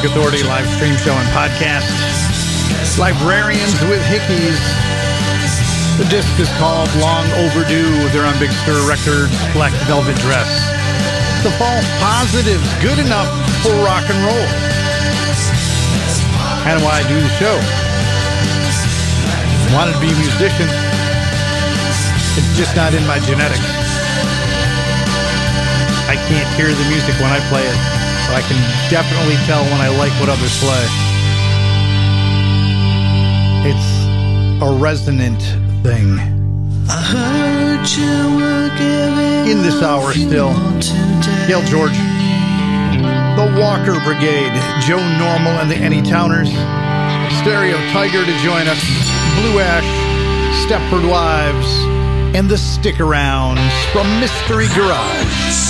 Authority live stream show and podcast. Librarians with Hickeys. The disc is called Long Overdue. They're on Big Stir Records, Black Velvet Dress. The false positives, good enough for rock and roll. Of why I do the show. Wanted to be a musician. It's just not in my genetics. I can't hear the music when I play it, but I can definitely tell when I like what others play. It's a resonant thing. I heard you were giving In this hour still, Gail George, the Walker Brigade, Joe Normal and the Anytowners, Stereo Tiger to join us, Blue Ash, Stepford Wives, and the Stick Arounds from Mystery Garage.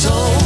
soul.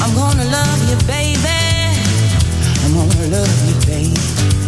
I'm gonna love you, baby. I'm gonna love you, baby.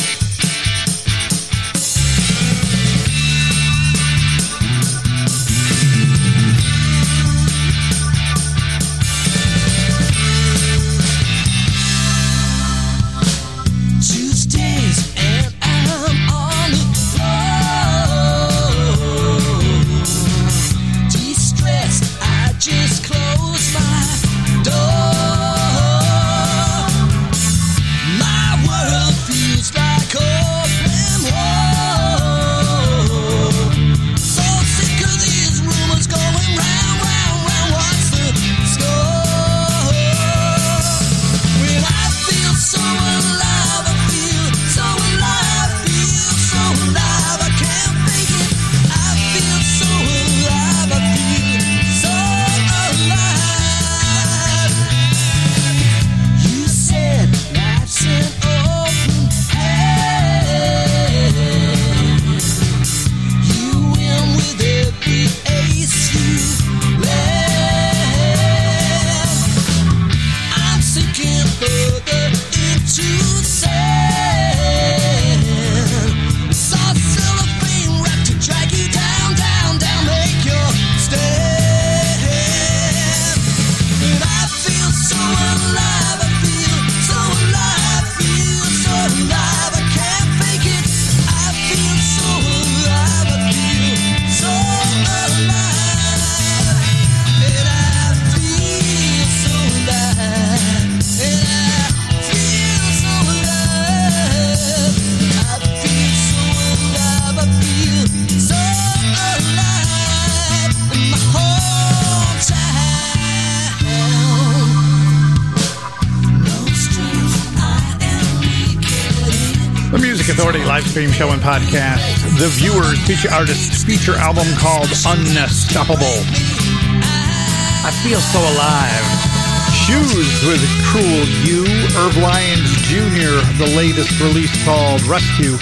Stream show and podcast. The Viewers feature artist feature album called Unstoppable. I feel so alive. Shoes with Cruel You. Irv Lyons Jr., the latest release called Rescue.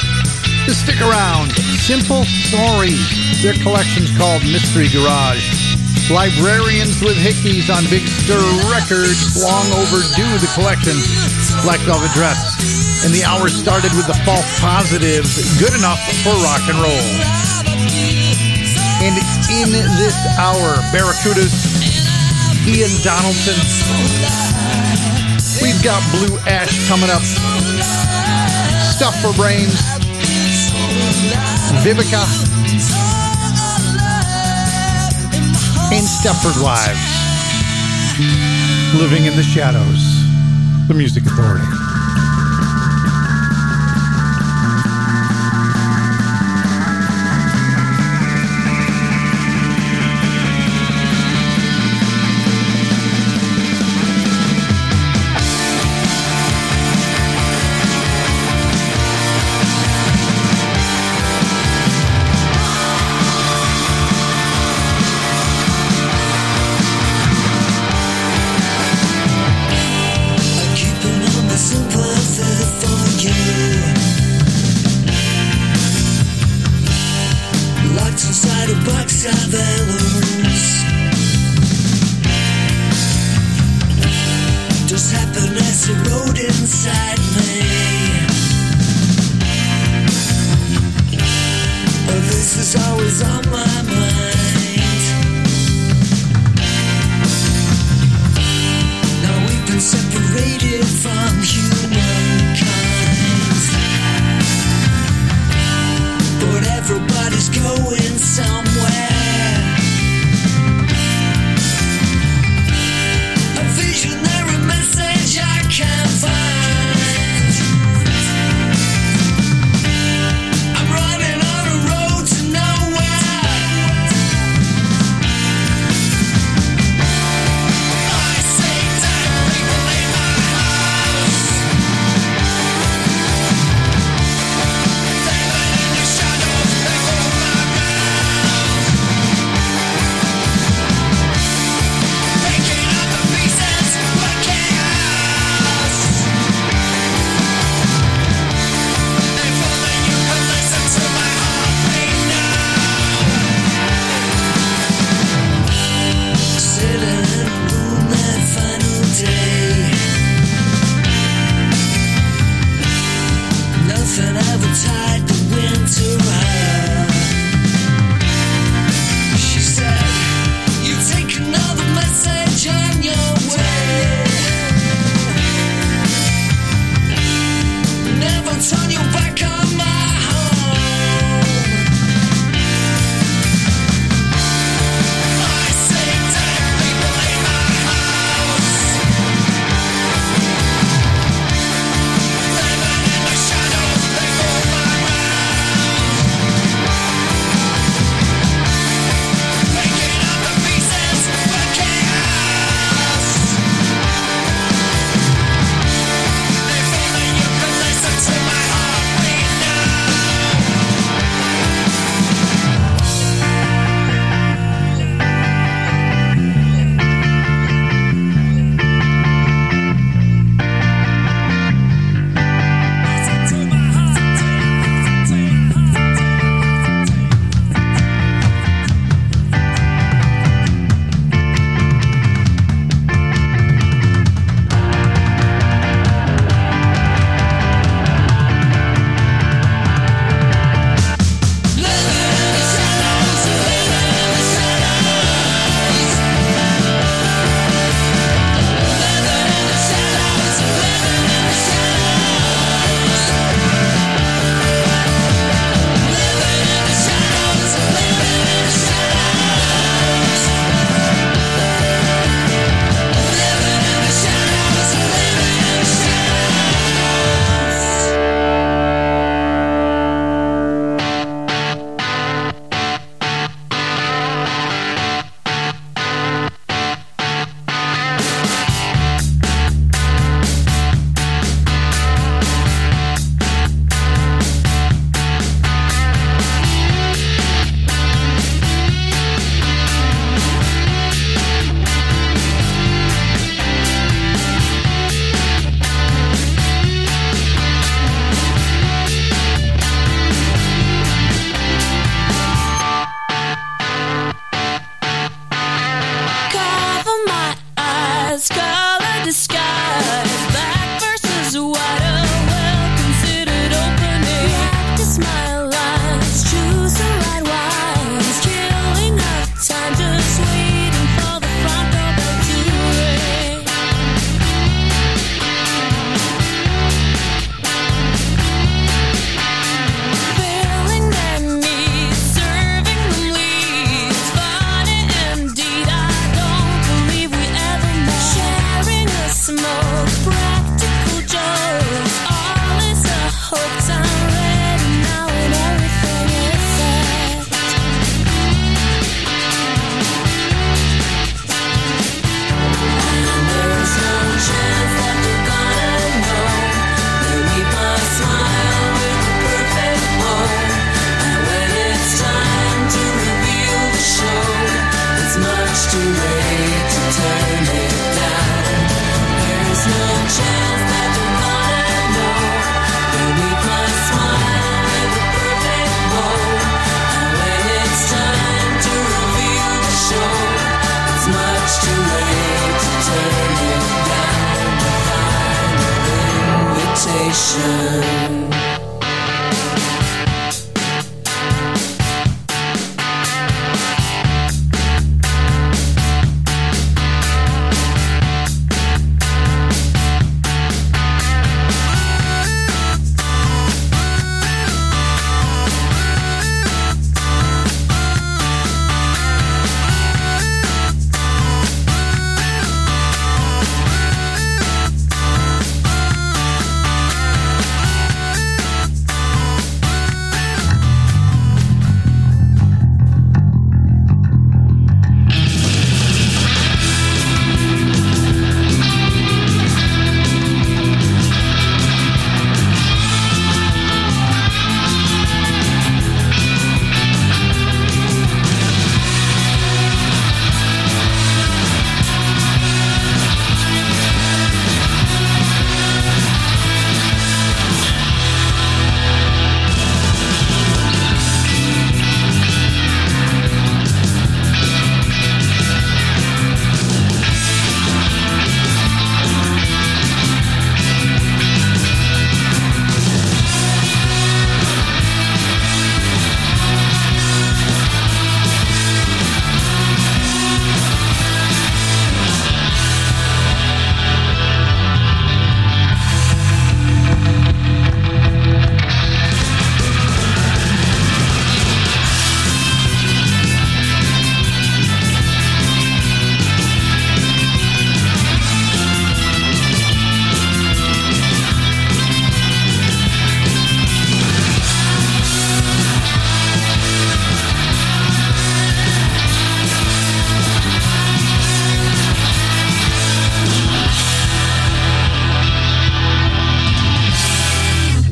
To stick around, Simple Sorries. Their collection's called Mystery Garage. Librarians with Hickeys on Big Stir Records. Long overdue, the collection. Black Velvet Dress and the hour started with the false positives, good enough for rock and roll. And in this hour, Barracudas, Ian Donaldson, we've got Blue Ash coming up, Stuff for Brains, Vivica, and Stepford Wives. Living in the Shadows, the Music Authority.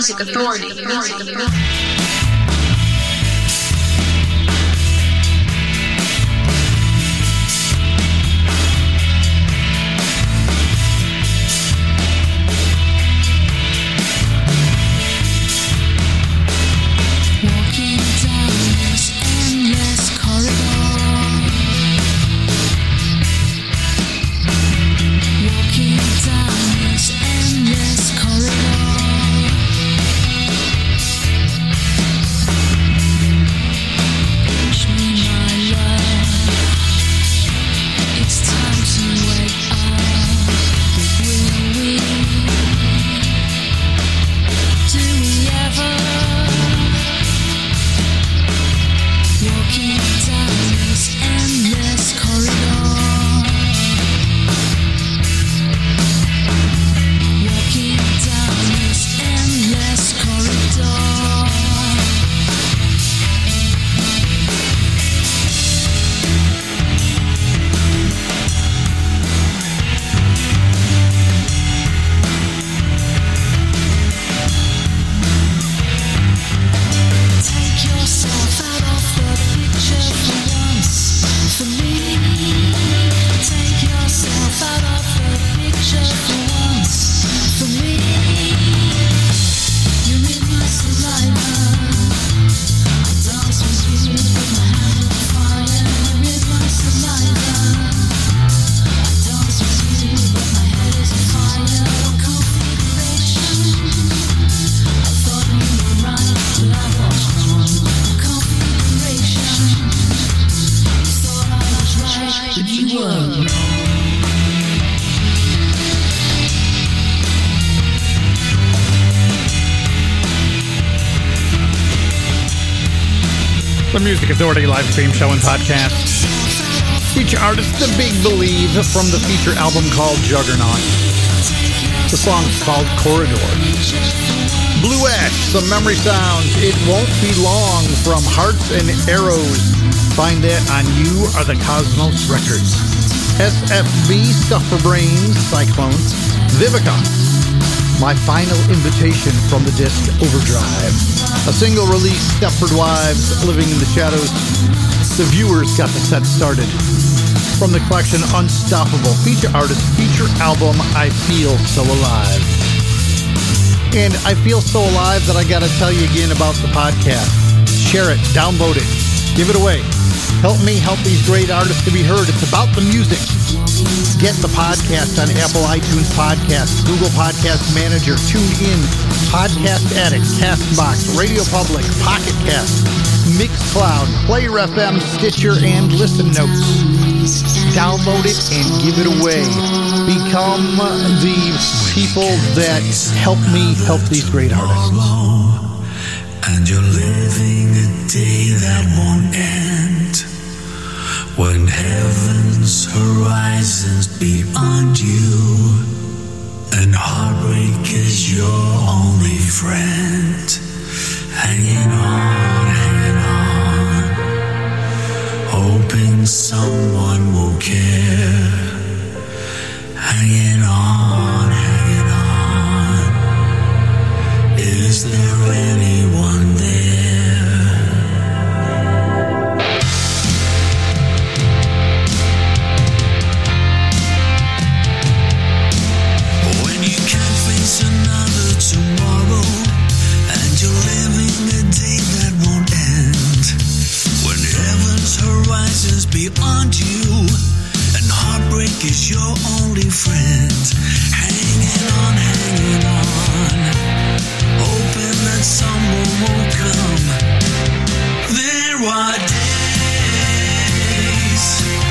Music Authority. Music Authority. Authority live stream show and podcast. Feature artist The Big Believe from the feature album called Juggernaut. The song called Corridor. Blue Ash, some memory sounds. It won't be long from Hearts and Arrows. Find that on You Are the Cosmos Records. SFB, Stuff for Brains, Cyclone. Vivica, my final invitation from the disc Overdrive. A single release, Stepford Wives, Living in the Shadows. The viewers got the set started. From the collection Unstoppable, feature artist, feature album, I Feel So Alive. And I feel so alive that I got to tell you again about the podcast. Share it, download it, give it away. Help me help these great artists to be heard. It's about the music. Get the podcast on Apple iTunes Podcast, Google Podcast Manager, TuneIn, Podcast Addict, Castbox, Radio Public, Pocket Cast, Mixcloud, Player FM, Stitcher, and Listen Notes. Download it and give it away. Become the people that help me help these great artists. And you're living a day that won't end. When heaven's horizons beyond you, and heartbreak is your only friend, hanging on, hanging on, hoping someone will care, hanging on, hanging on. Is there anyone there? Horizons beyond you and heartbreak is your only friend. Hanging on, hanging on, hoping that someone will come. There are days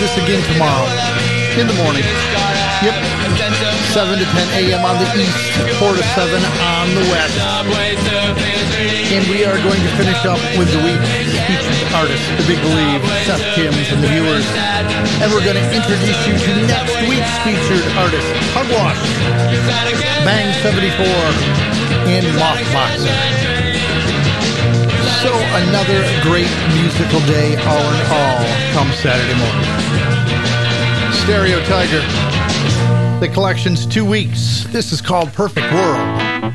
this again tomorrow in the morning. Yep. 7 to 10 a.m. on the east, 4 to 7 on the west. And we are going to finish up with the week's featured artist, The Big Believe, Seth Timms, and the viewers. And we're going to introduce you to next week's featured artist, Pugwash, Bang 74, and Mothboxer. So another great musical day all in all come Saturday morning. Stereo Tiger. The collection's two weeks. This is called Perfect World.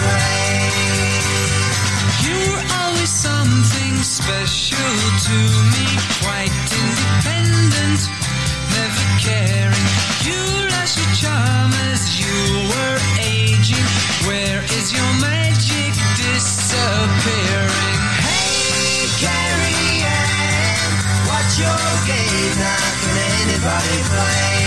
Play? You're always something special to me. Quite independent, never caring. You lost your charm as you were aging. Where is your magic disappearing? Hey, Carrie your? Can anybody play?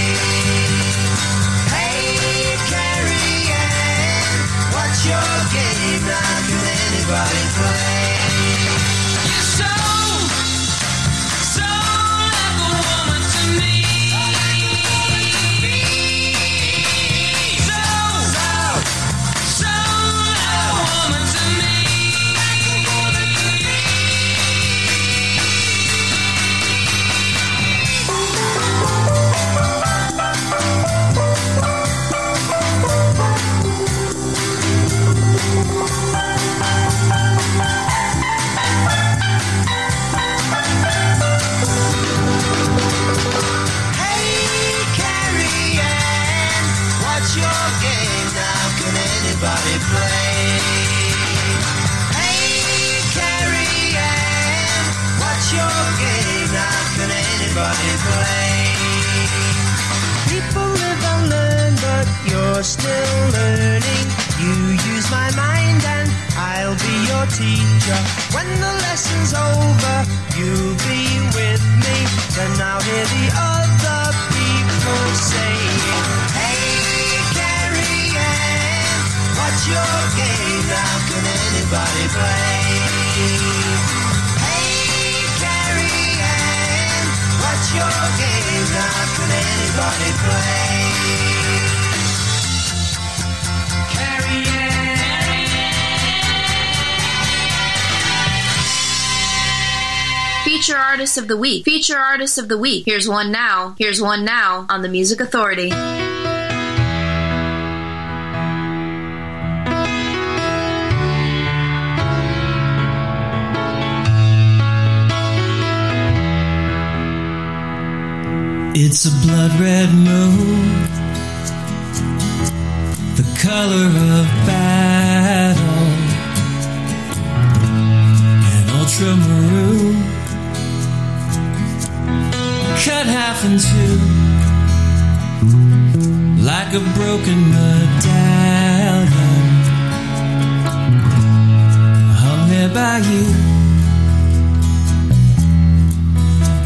Still learning. You use my mind and I'll be your teacher. When the lesson's over, you'll be with me. Then I'll hear the other people saying, Hey, Carrie Anne, what's your game now? Can anybody play? Hey, Carrie what's your game now? Can anybody play? Feature Artist of the Week. Feature Artist of the Week. Here's one now. Here's one now on the Music Authority. It's a blood red moon, the color of battle, an ultramarine, cut half in two, like a broken medallion, hung there by you.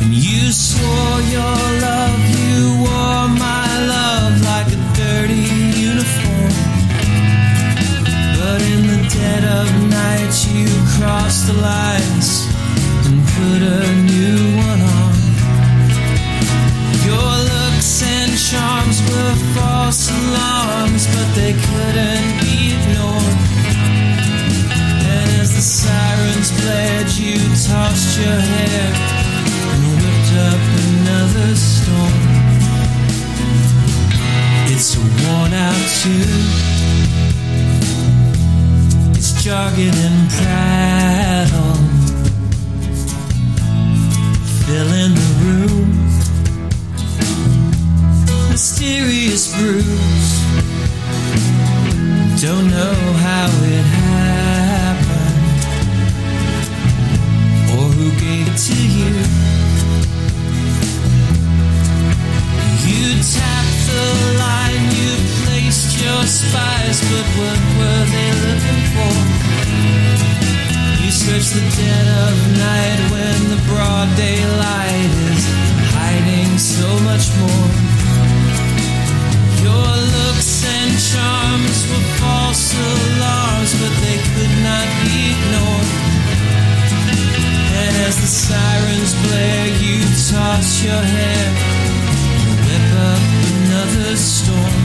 And you swore your love, you wore my love like a dirty uniform. But in the dead of night, you crossed the lines and put a your hair and whipped up another storm. It's a worn out tune. It's jargon and prattle. Filling the room. Mysterious bruise. Don't know how it to you. You tapped the line, you placed your spies, but what were they looking for? You searched the dead of night when the broad daylight is hiding so much more. Your looks and charms were false alarms, but they could not be ignored. And as the sirens blare, you toss your hair whip up another storm.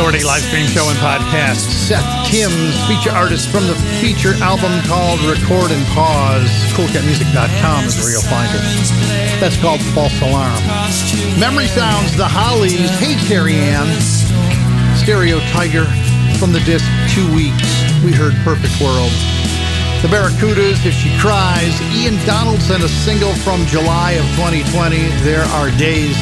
Authority live stream show and podcast. Seth Timms, feature artist from the feature album called Record and Pause. CoolCatMusic.com is where you'll find it. That's called False Alarm. Memory Sounds, The Hollies, Hey Carrie Anne, Stereo Tiger from the disc Two Weeks. We heard Perfect World. The Barracudas, If She Cries, Ian Donaldson, a single from July of 2020, There Are Days.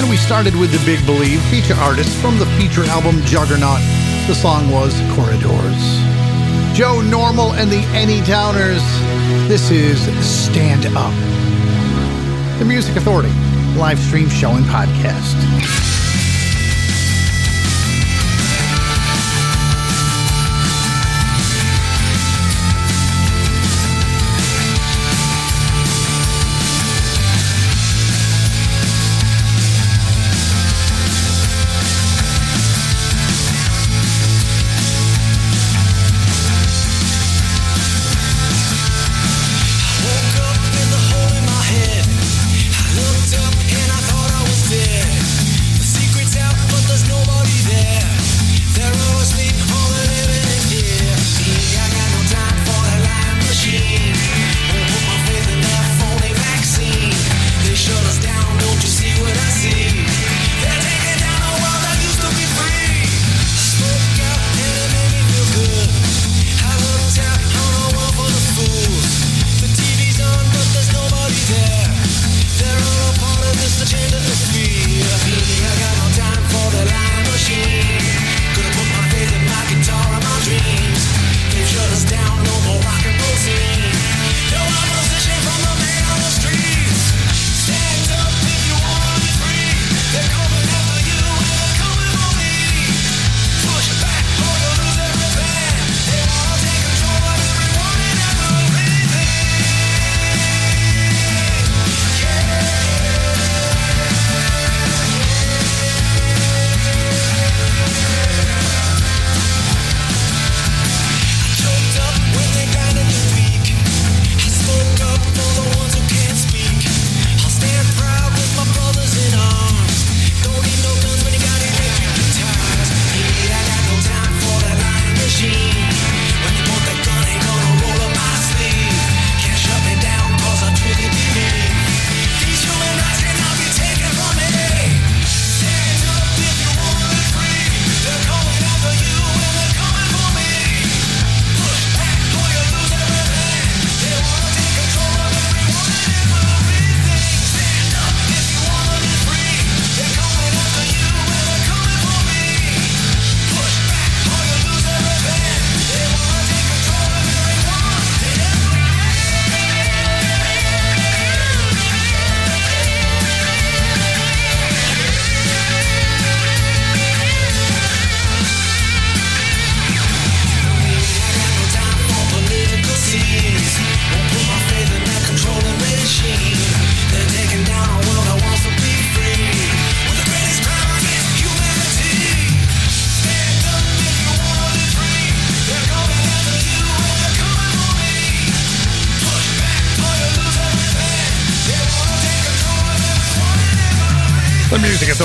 And we started with The Big Believe, feature artist from the feature album Juggernaut. The song was Corridors. Joe Normal and the Anytowners. This is Stand Up. The Music Authority, live stream show and podcast.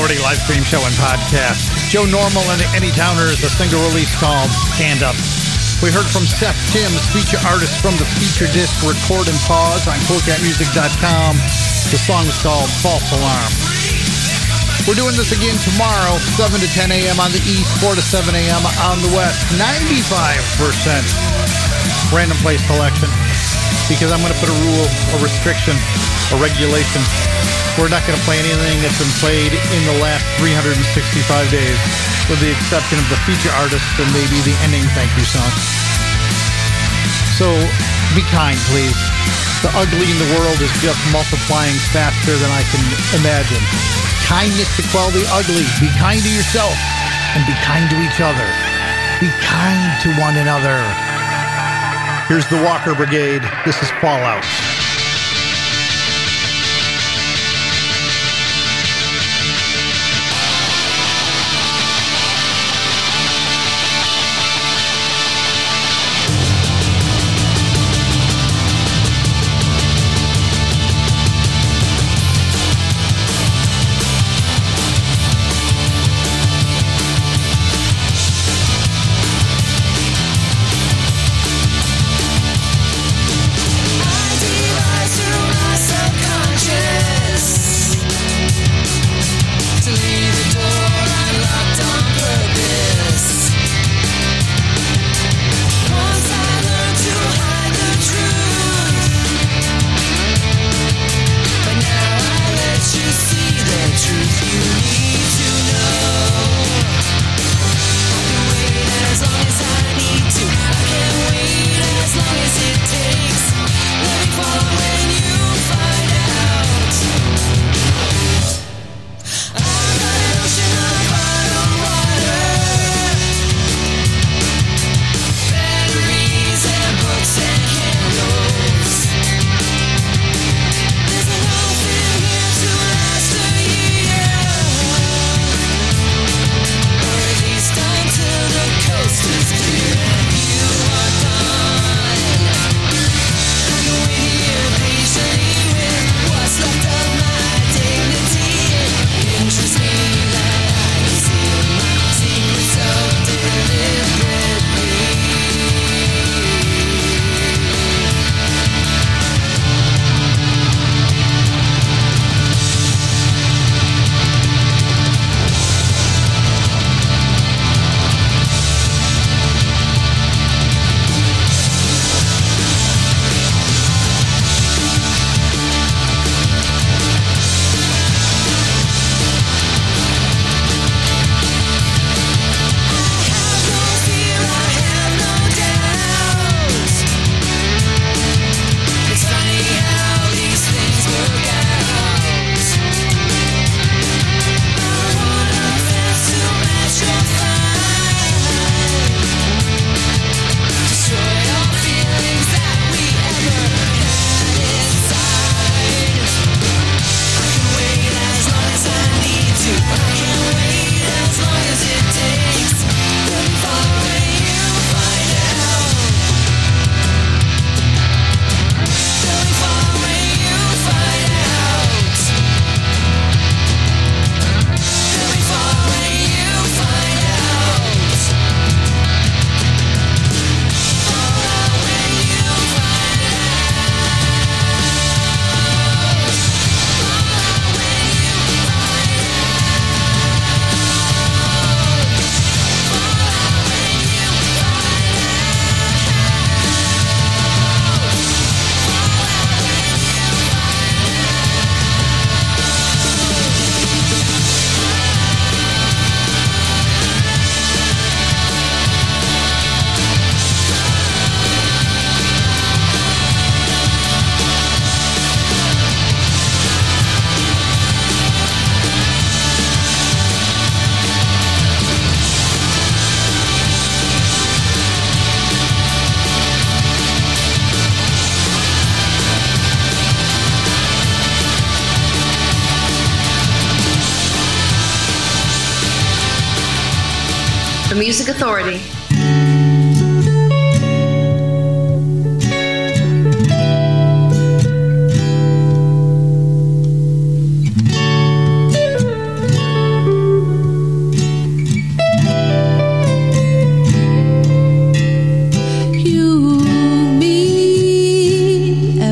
Authority live stream show and podcast. Joe Normal and the Anytowners, a single release called Stand Up. We heard from Seth Timms, feature artist from the feature disc Record and Pause on CoolCatMusic.com. The song is called False Alarm. We're doing this again tomorrow, 7 to 10 a.m. on the east, 4 to 7 a.m. on the west. 95% random place selection because I'm going to put a rule, a restriction, a regulation. We're not going to play anything that's been played in the last 365 days, with the exception of the feature artist and maybe the ending thank you song. So be kind, please. The ugly in the world is just multiplying faster than I can imagine. Kindness to quell the ugly. Be kind to yourself. and be kind to each other. Be kind to one another. Here's the Walker Brigade. This is Fallout.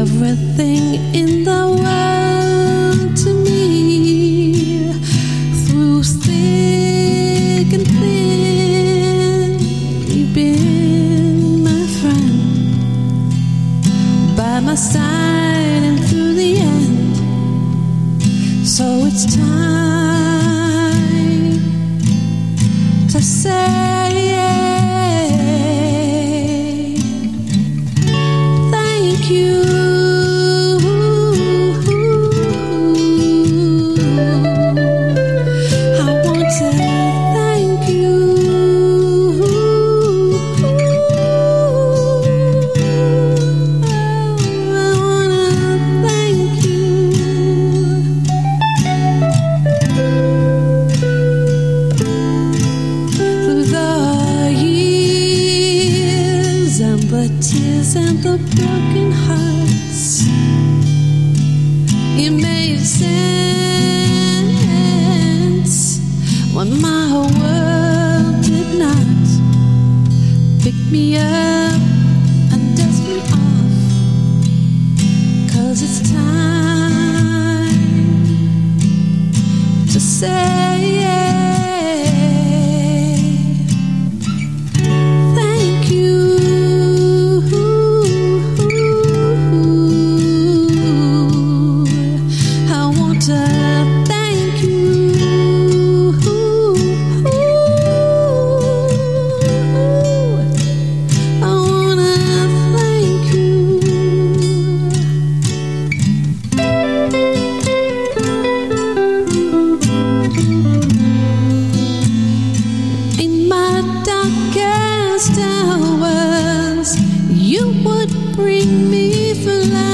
Everything in the world darkest hours, you would bring me flowers